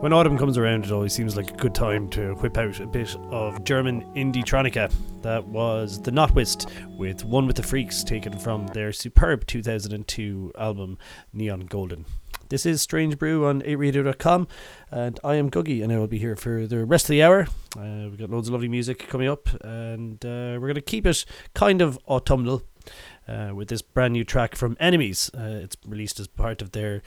When autumn comes around, it always seems like a good time to whip out a bit of German indietronica. That was The Notwist with One with the Freaks, taken from their superb 2002 album Neon Golden. This is Strange Brew on 8radio.com, and I am Googie, and I will be here for the rest of the hour. Uh, we've got loads of lovely music coming up, and uh, we're going to keep it kind of autumnal uh, with this brand new track from Enemies. Uh, it's released as part of their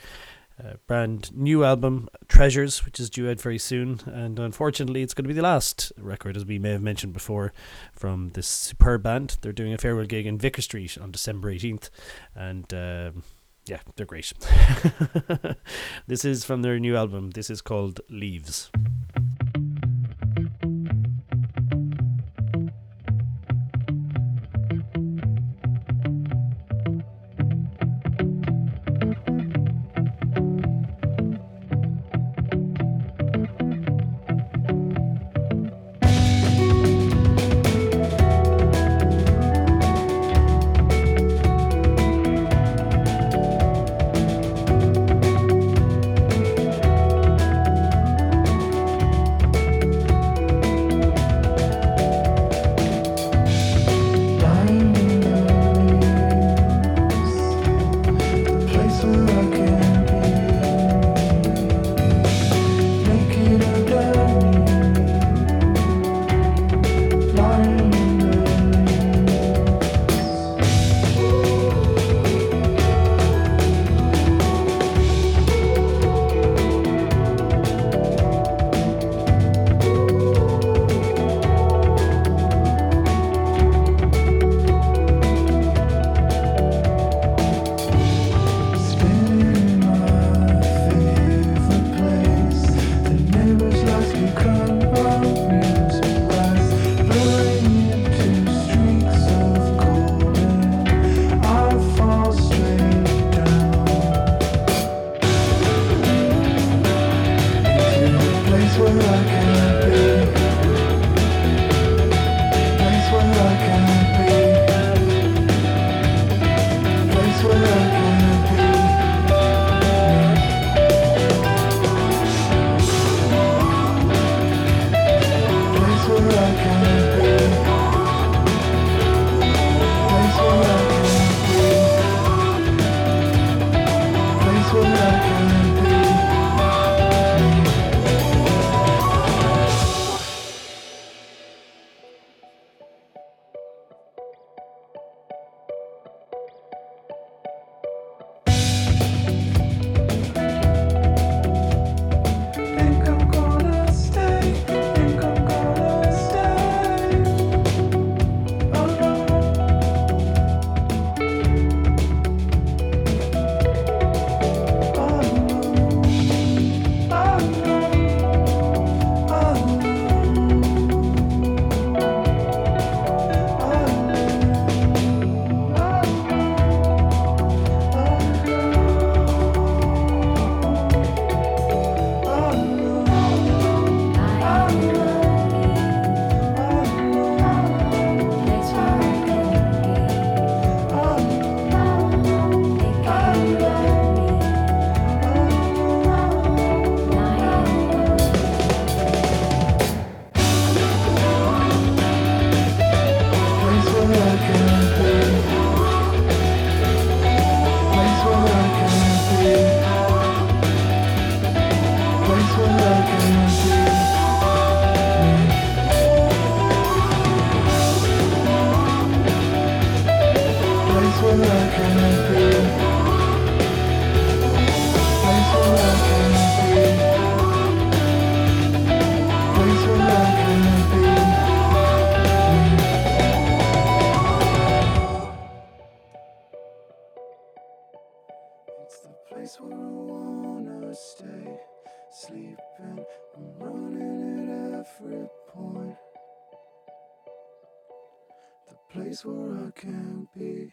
uh, brand new album Treasures, which is due out very soon, and unfortunately, it's going to be the last record, as we may have mentioned before, from this superb band. They're doing a farewell gig in Vicar Street on December eighteenth, and. Um, yeah, they're great. this is from their new album. This is called Leaves. place where I can be.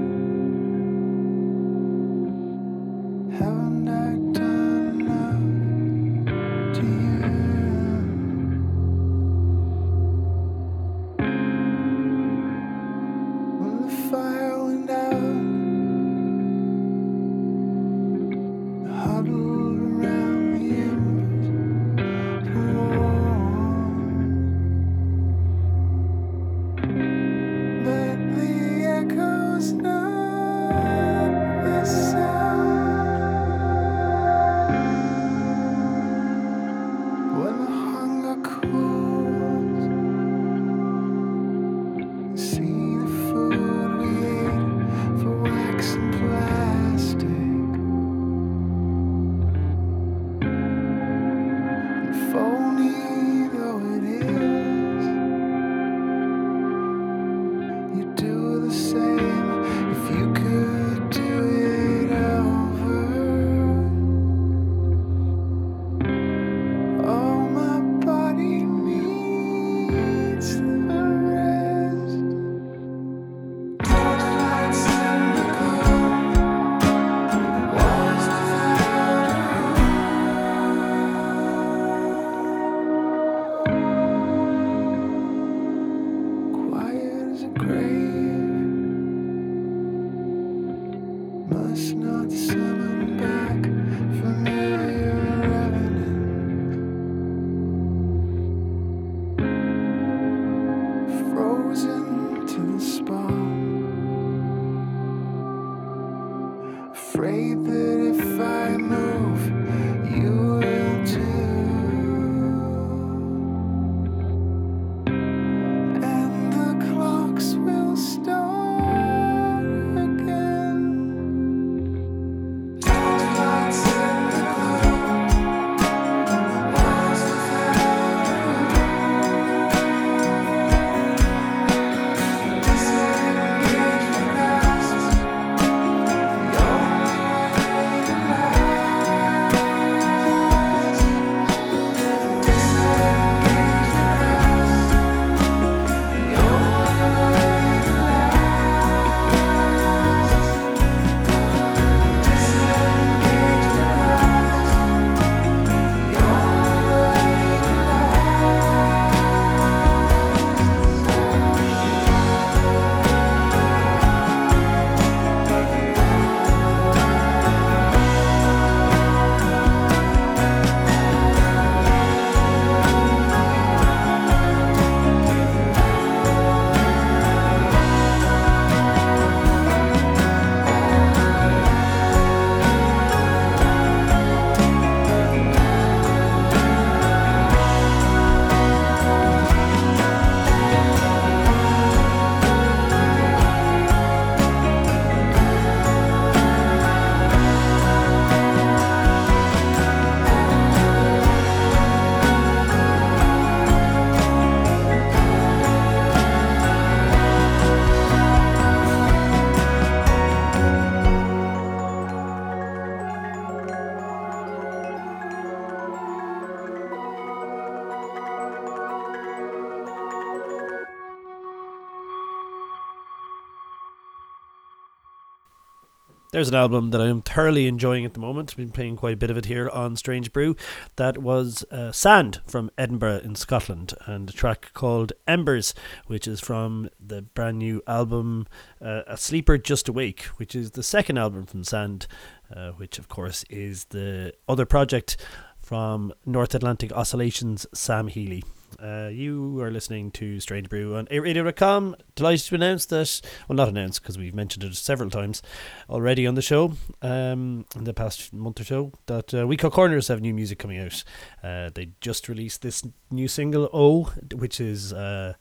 There's an album that I'm thoroughly enjoying at the moment. I've been playing quite a bit of it here on Strange Brew. That was uh, Sand from Edinburgh in Scotland, and a track called Embers, which is from the brand new album uh, A Sleeper Just Awake, which is the second album from Sand, uh, which of course is the other project from North Atlantic Oscillations, Sam Healy. Uh, you are listening to Strange Brew on Radio.com. Delighted to announce that, well, not announce because we've mentioned it several times already on the show um, in the past month or so, that uh, We Cut Corners have new music coming out. Uh, they just released this new single, O, which is. Uh,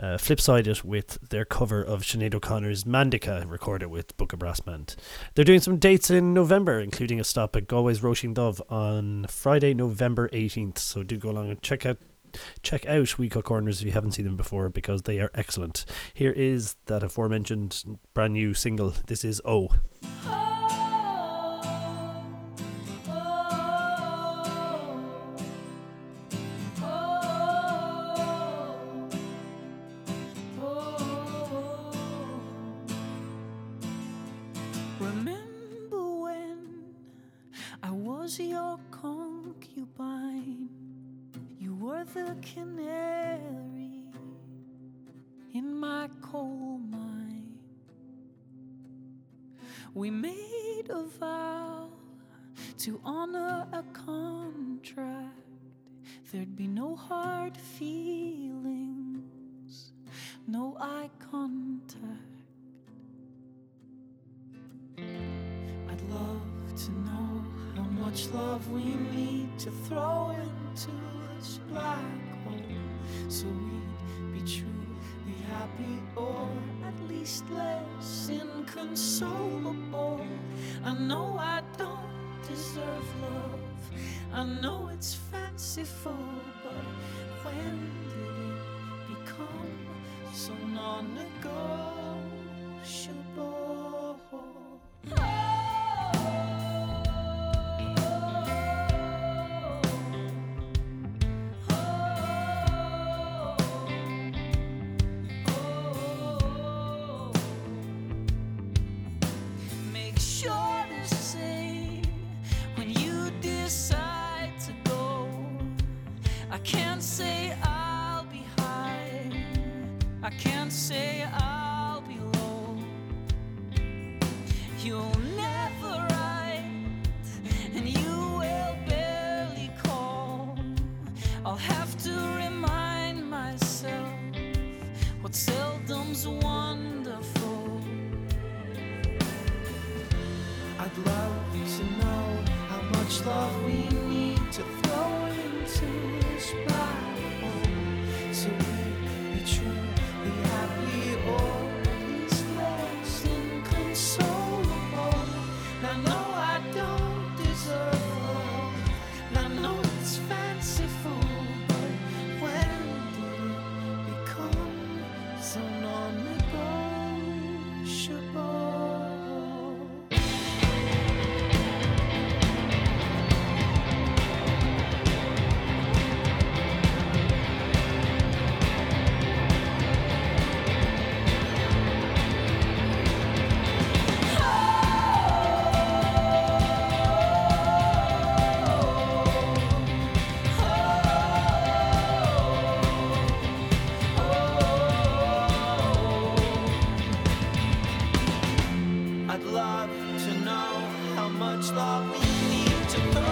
uh, flip-sided with their cover of Sinead O'Connor's Mandinka, recorded with Booka Brass Band. They're doing some dates in November, including a stop at Galway's Roisin Dubh on Friday, November 18th. So do go along and check out check out We Cut Corners if you haven't seen them before because they are excellent. Here is that aforementioned brand new single. This is O. the I don't deserve love, I know it's fanciful, but when did it become so non negotiable? I'd love to know how much love we need to burn.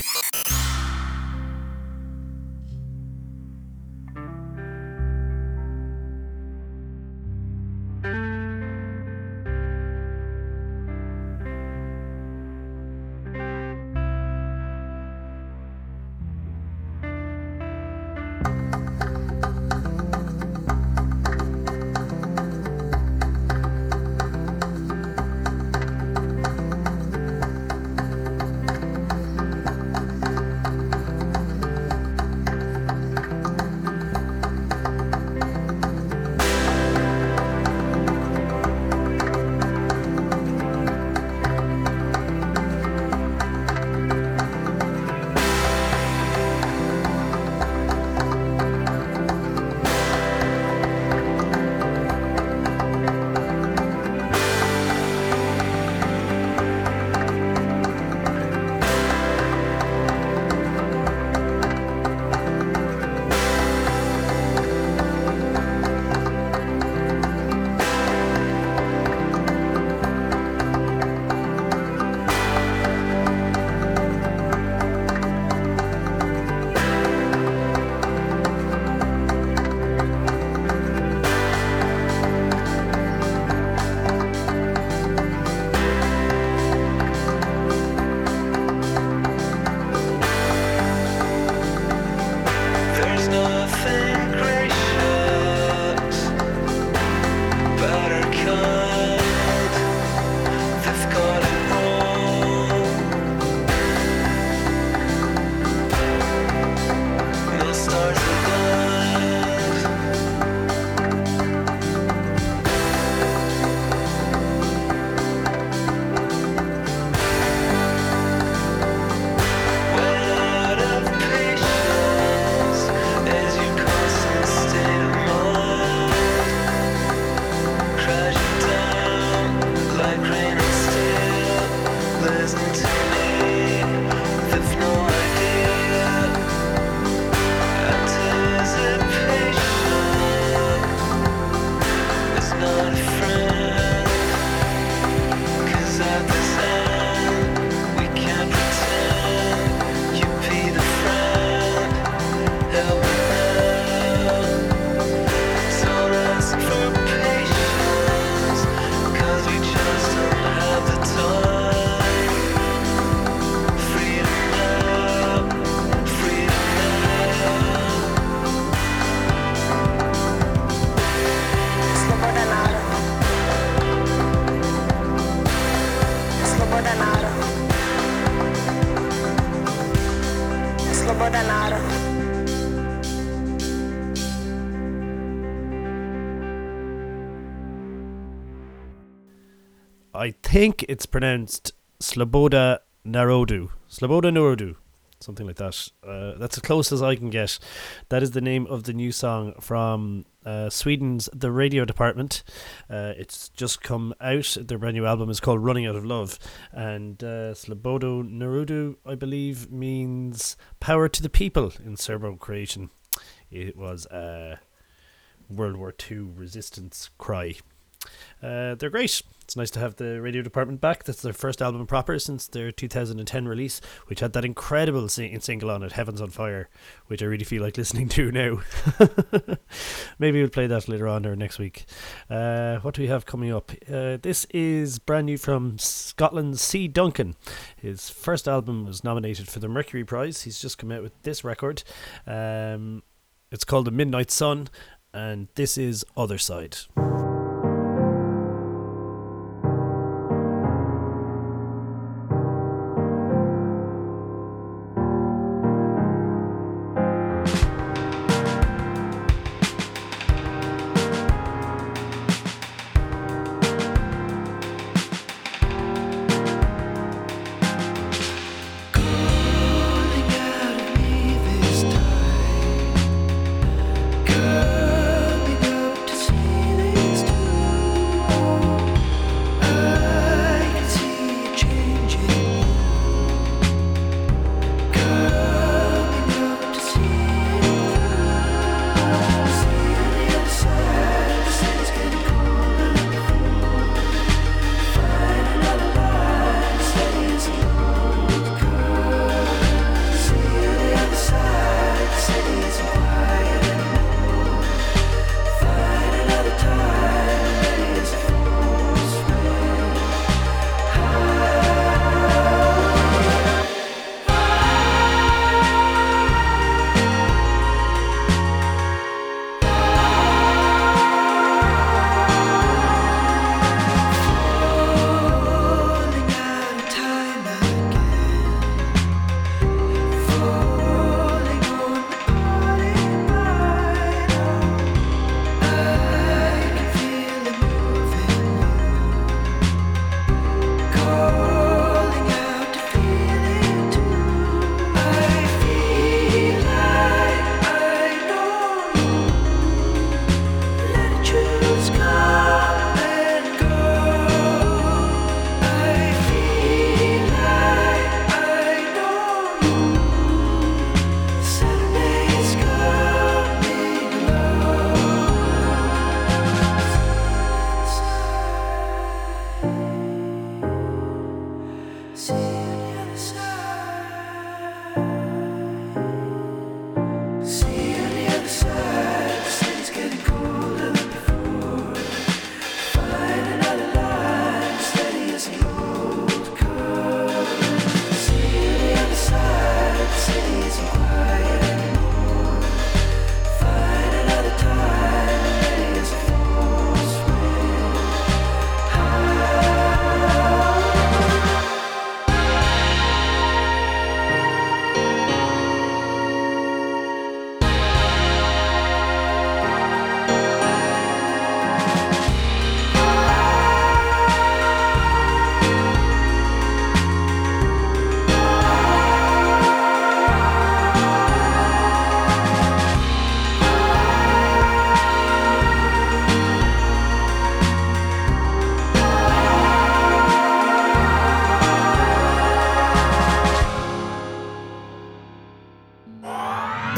think it's pronounced Sloboda Narodu. Sloboda Narodu. Something like that. Uh, that's as close as I can get. That is the name of the new song from uh, Sweden's The Radio Department. Uh, it's just come out. Their brand new album is called Running Out of Love. And uh, Sloboda Narodu, I believe, means power to the people in Serbo Croatian. It was a World War II resistance cry. Uh, they're great. It's nice to have the radio department back. That's their first album proper since their 2010 release, which had that incredible sing- single on it, Heaven's on Fire, which I really feel like listening to now. Maybe we'll play that later on or next week. Uh, what do we have coming up? Uh, this is brand new from Scotland's C. Duncan. His first album was nominated for the Mercury Prize. He's just come out with this record. Um, it's called The Midnight Sun, and this is Other Side.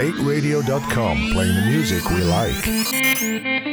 8radio.com, playing the music we like.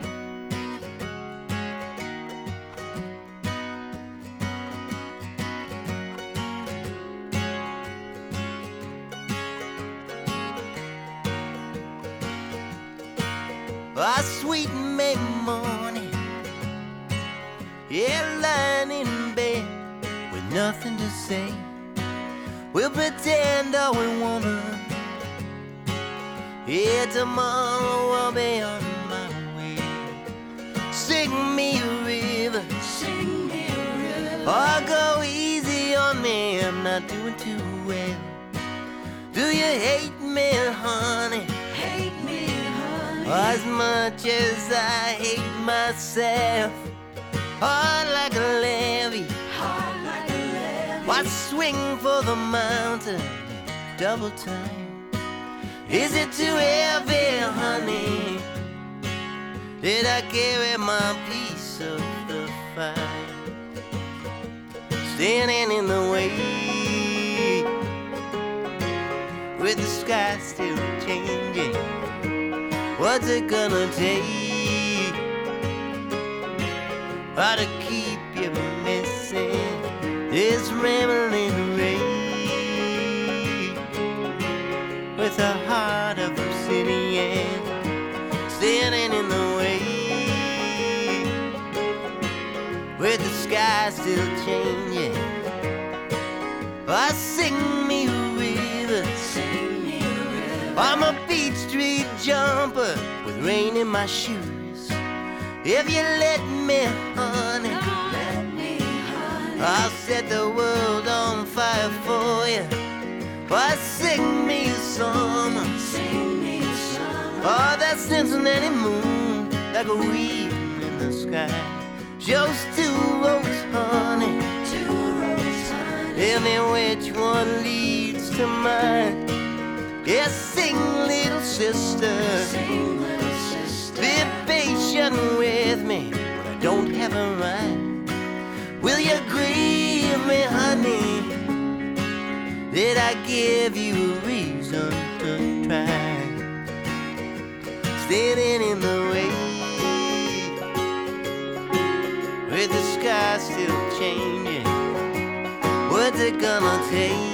I sing me a river. Sing me a river. I'm a Beach Street jumper with rain in my shoes. If you let me, honey, let me, honey. I'll set the world on fire for you. I sing me a summer? Sing me a. Oh, that Cincinnati moon, like a weave in the sky. Just two oaks, honey. Tell me which one leads to mine. Yes, sing, little sister. Sing, little sister. Be patient with me when I don't have a mind. Will you grieve me, honey? Did I give you a reason to try? Standing in the way, with the sky still changing. What's it gonna take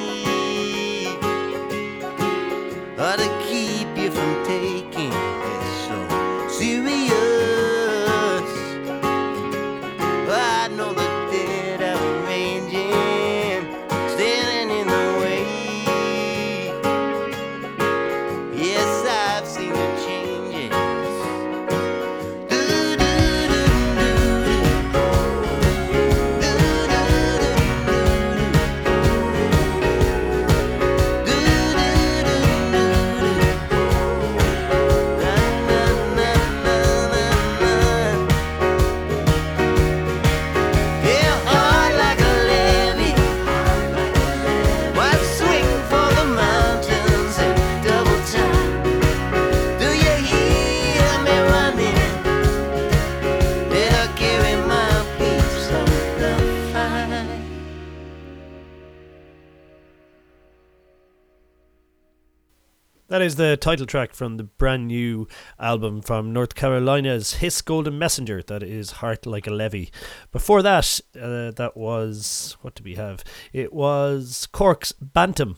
That is the title track from the brand new album from North Carolina's Hiss Golden Messenger. That is Heart Like a Levee. Before that, uh, that was. What did we have? It was Cork's Bantum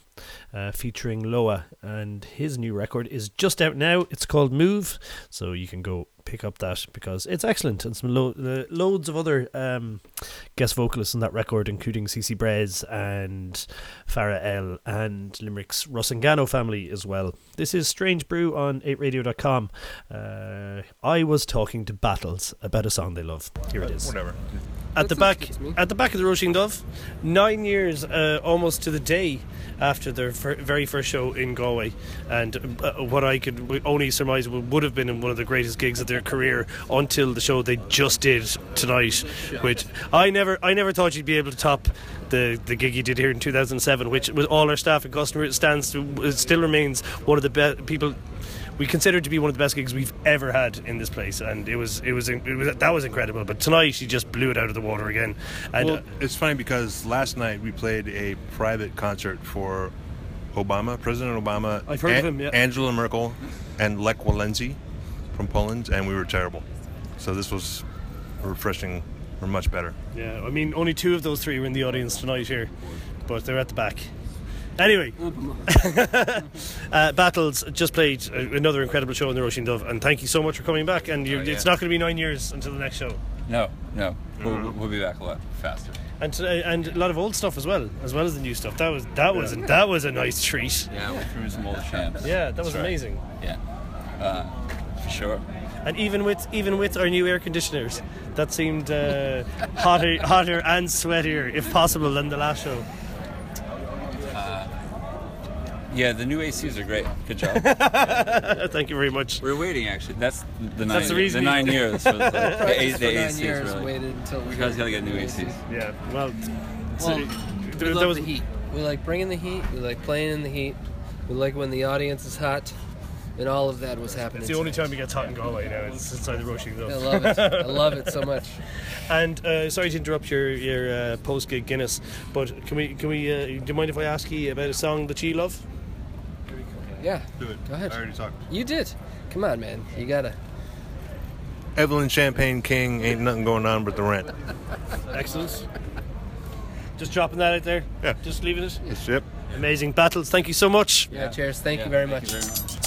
uh, featuring Loah. And his new record is just out now. It's called Move. So you can go pick up that because it's excellent. And some lo- uh, loads of other um, guest vocalists on that record, including CC Brez and Farah Elle and Limerick's Rusangano family as well. This is Strange Brew on 8radio.com. Uh, I was talking to Battles about a song they love. Here it is. Whatever. At the back, at the back of the Roisin Dubh, nine years uh, almost to the day after their fir- very first show in Galway, and uh, what I could only surmise would have been one of the greatest gigs of their career until the show they just did tonight, which I never, I never thought you'd be able to top the the gig you did here in 2007, which with all our staff and customer stands still remains one of the best people we consider it to be one of the best gigs we've ever had in this place, and it was it was, it was that was incredible. But tonight she just blew it out of the water again, and Well, uh, it's funny because last night we played a private concert for Obama, President Obama, I've heard of him, yeah. Angela Merkel, and Lech Walesa from Poland, and we were terrible. So this was refreshing, or much better. yeah, I mean only two of those three were in the audience tonight here, but they're at the back. Anyway, uh, Battles just played uh, another incredible show in the Roisin Dubh, and thank you so much for coming back. And you, Oh, yeah. it's not going to be nine years until the next show. No, no. We'll, we'll be back a lot faster. And today, and a lot of old stuff as well, as well as the new stuff. That was that was that was a nice treat. Yeah, we'll through some old champs. Yeah, that That's was right. amazing. Yeah, uh, for sure. And even with even with our new air conditioners, that seemed uh, hotter hotter and sweatier, if possible, than the last show. Yeah, the new ACs are great. Good job. Thank you very much. We're waiting actually. That's the nine. That's the reason The nine years. For the, the, Practiced A- the for nine ACs years, really. waited until we You guys got- gotta get new ACs. Yeah, well, Well, so, we there, love was the heat. We like bringing the heat. We like playing in the heat. We like when the audience is hot, and all of that was happening. it's the only time it gets hot in Galway now. It's inside the Roisin I love it. I love it so much. And uh, sorry to interrupt your your uh, post gig Guinness, but can we can we uh, do you mind if I ask you about a song that you love? Yeah, Do it. Go ahead. I already talked. you did. Come on, man. You gotta. Evelyn Champagne King, ain't nothing going on but the rent. Excellent. Just dropping that out there. Yeah. Just leaving it. It's yep. Amazing battles. Thank you so much. Yeah. Cheers. Thank Yeah, you very much. Thank you very much.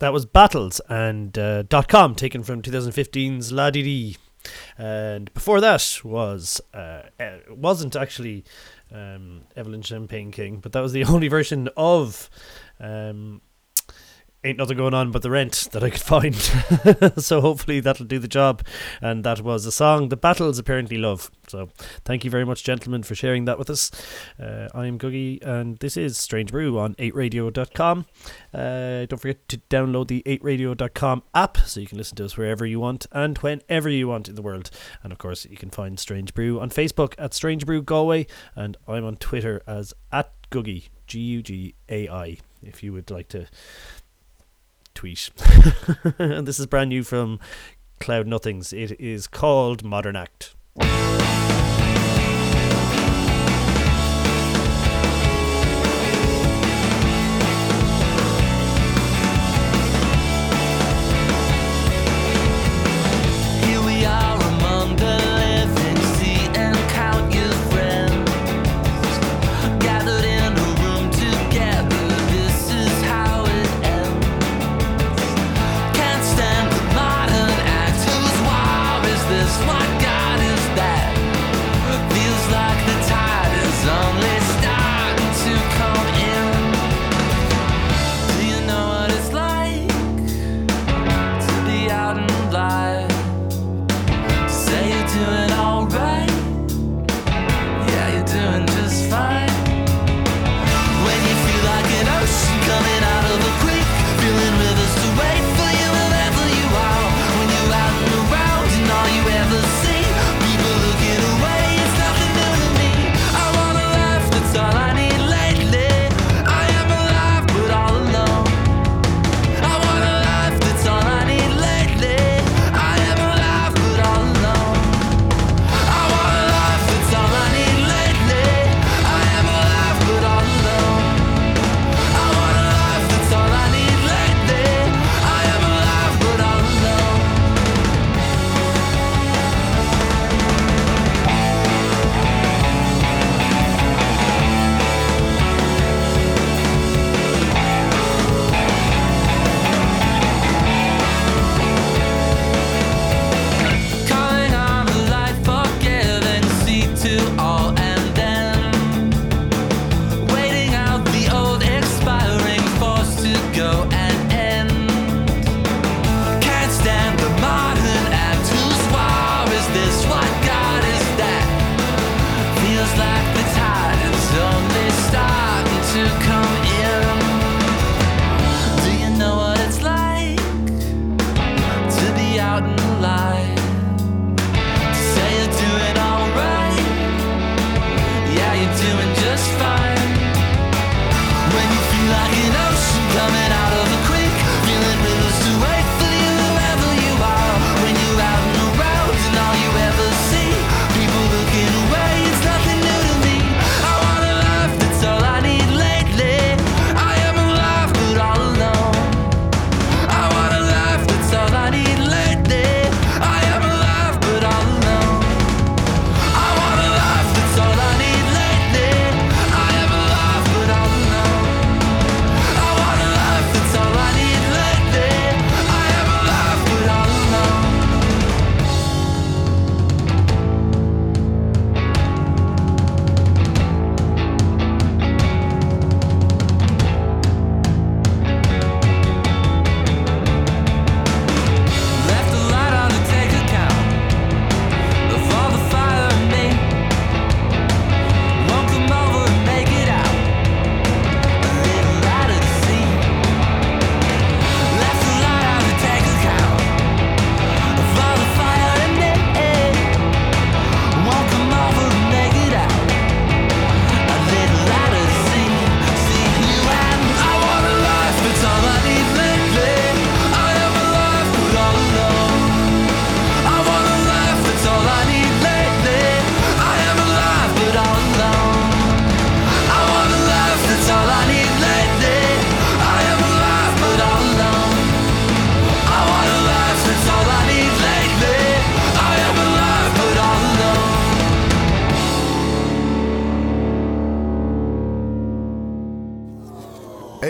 That was Battles and uh, .com taken from 2015's La Di Di. And before that was uh, wasn't actually um, Evelyn Champagne King, but that was the only version of um, Ain't Nothing Going On But the Rent that I could find. so hopefully that'll do the job. And that was a song the Battles apparently love. So thank you very much, gentlemen, for sharing that with us. Uh, I'm Gugai, and this is Strange Brew on 8radio.com. Uh, don't forget to download the 8radio.com app so you can listen to us wherever you want and whenever you want in the world. And of course, you can find Strange Brew on Facebook at Strange Brew Galway, and I'm on Twitter as at Gugai, G U G A I, if you would like to tweet. and this is brand new from Cloud Nothings. It is called Modern Act.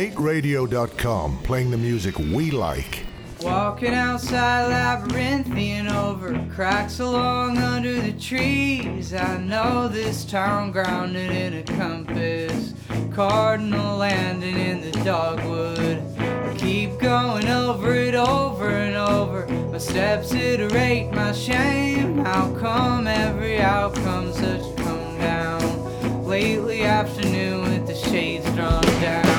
8radio.com, playing the music we like. Walking outside labyrinthian over cracks along under the trees. I know this town grounded in a compass, cardinal landing in the dogwood. I keep going over it over and over. My steps iterate my shame. How come every outcome such come down? Lately afternoon with the shades drawn down.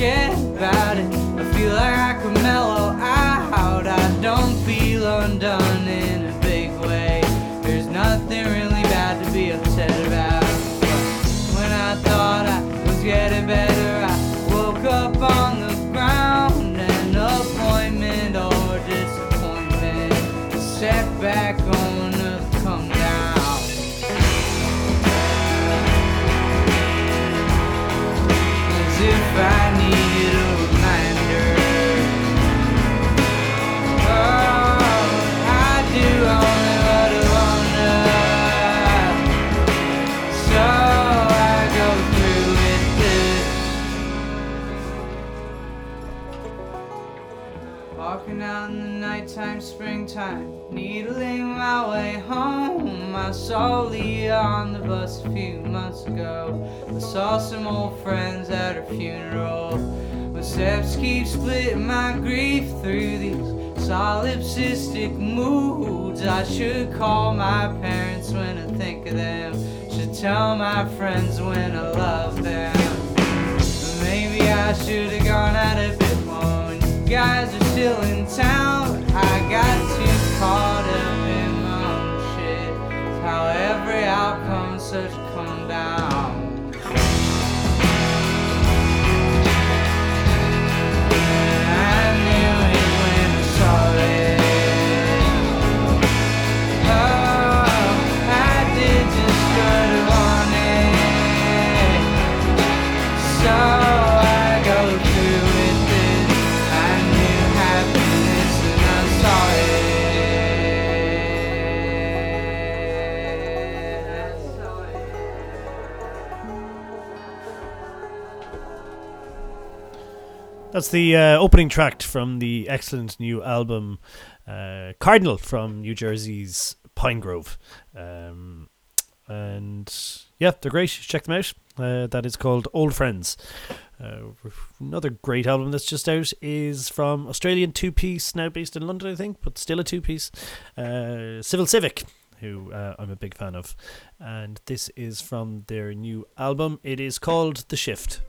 Forget about it. I feel like I could mellow out. I don't feel undone in a big way. There's nothing really bad to be upset about. When I thought I was getting better, I woke up on the ground. An appointment or disappointment. Setback on a come down. As if I months ago. I saw some old friends at her funeral. My steps keep splitting my grief through these solipsistic moods. I should call my parents when I think of them. Should tell my friends when I love them. Maybe I should have gone out a bit more when you guys are still in town. I got too caught up in my own shit. How every outcome such down. That's the uh, opening track from the excellent new album uh, Cardinal from New Jersey's Pinegrove. Um, and yeah, they're great. Check them out. Uh, that is called Old Friends. Uh, another great album that's just out is from Australian two piece, now based in London, I think, but still a two piece. Uh, Civil Civic, who uh, I'm a big fan of. And this is from their new album. It is called The Shift.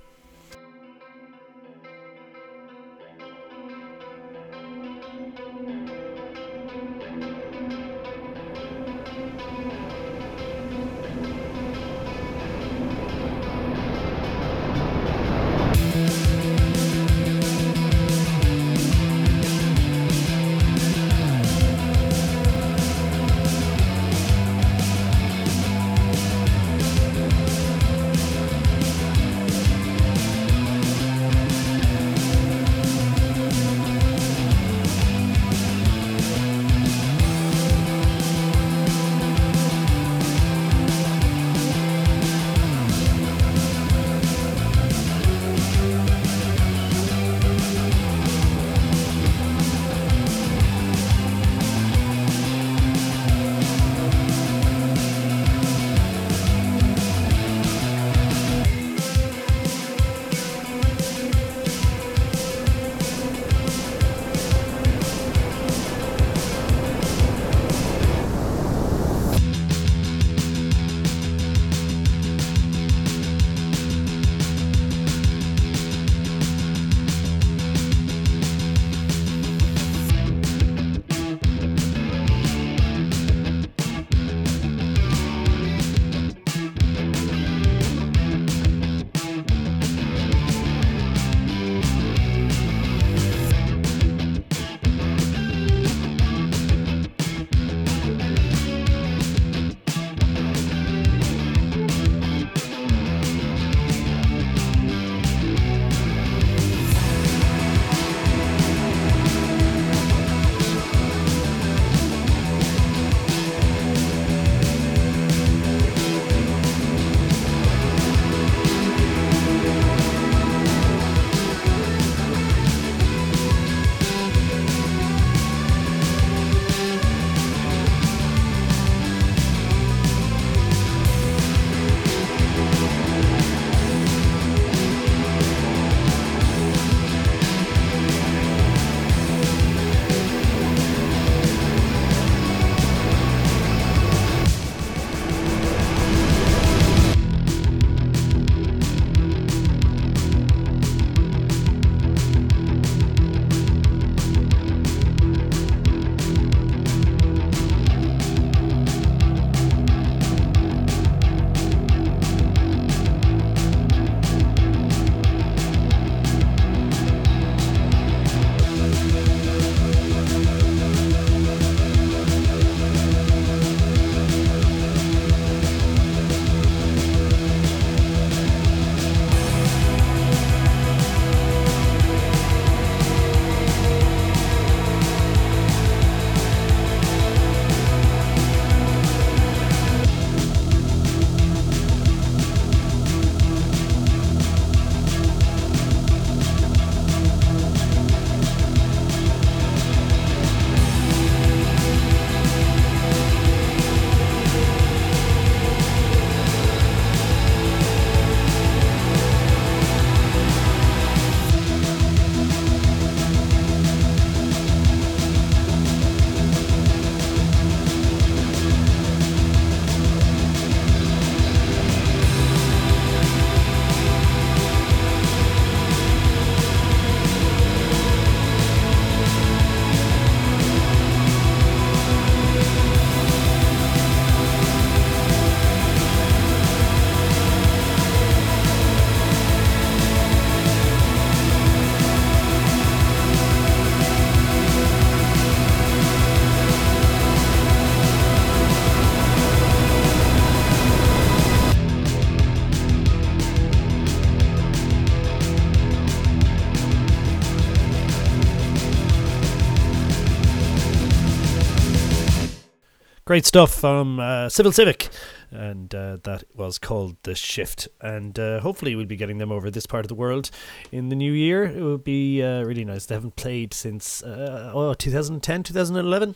Great stuff from uh, Civil Civic, and uh, that was called The Shift. And uh, hopefully, we'll be getting them over this part of the world in the new year. It would be uh, really nice. They haven't played since uh, oh, 2010, 2011.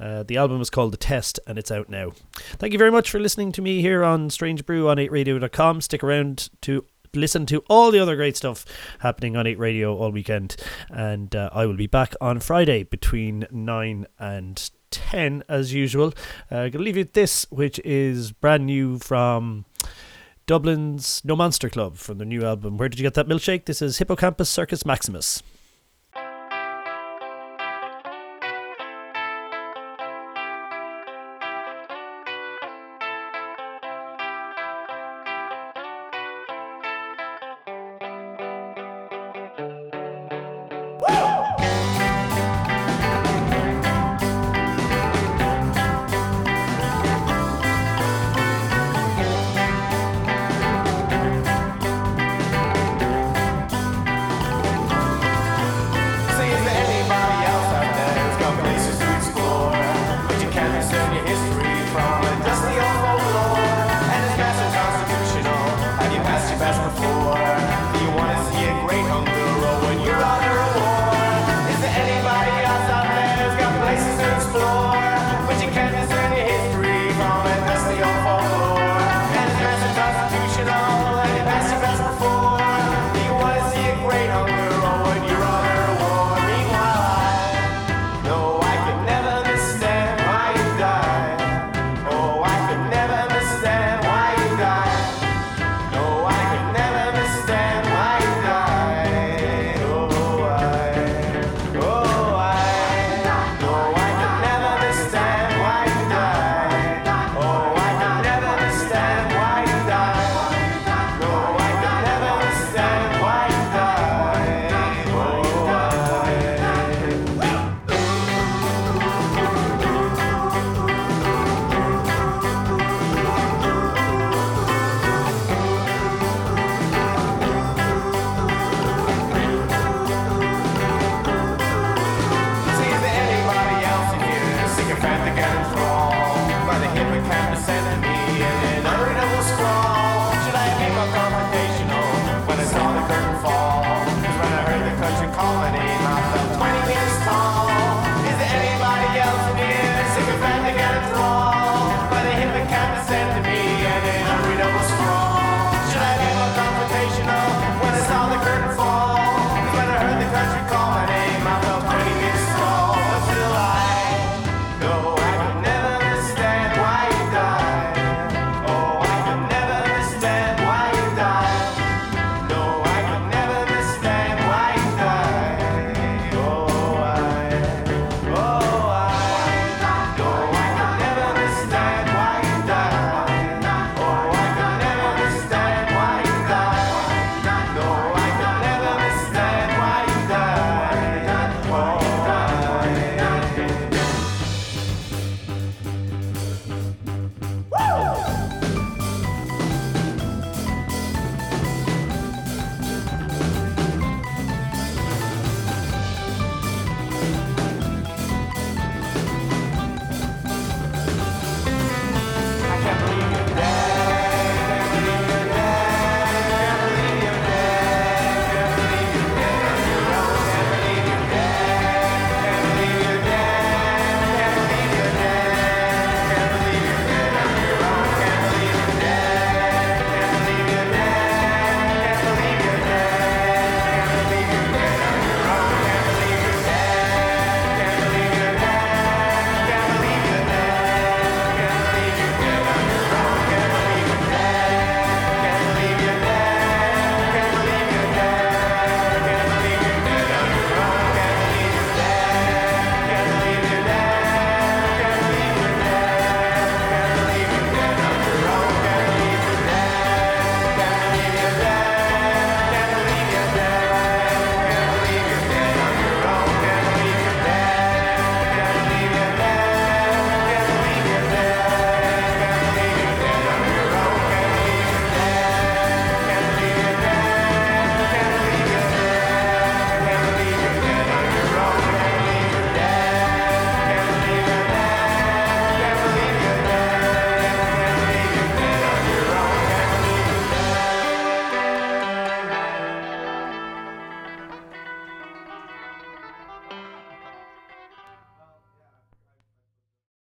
Uh, the album is called The Test, and it's out now. Thank you very much for listening to me here on Strange Brew on 8radio.com. Stick around to listen to all the other great stuff happening on 8 Radio all weekend. And uh, I will be back on Friday between 9 and 10 as usual. Uh, I'm gonna leave you with this, which is brand new from Dublin's No Monster Club from the new album. Where did you get that milkshake? This is Hippocampus Circus Maximus.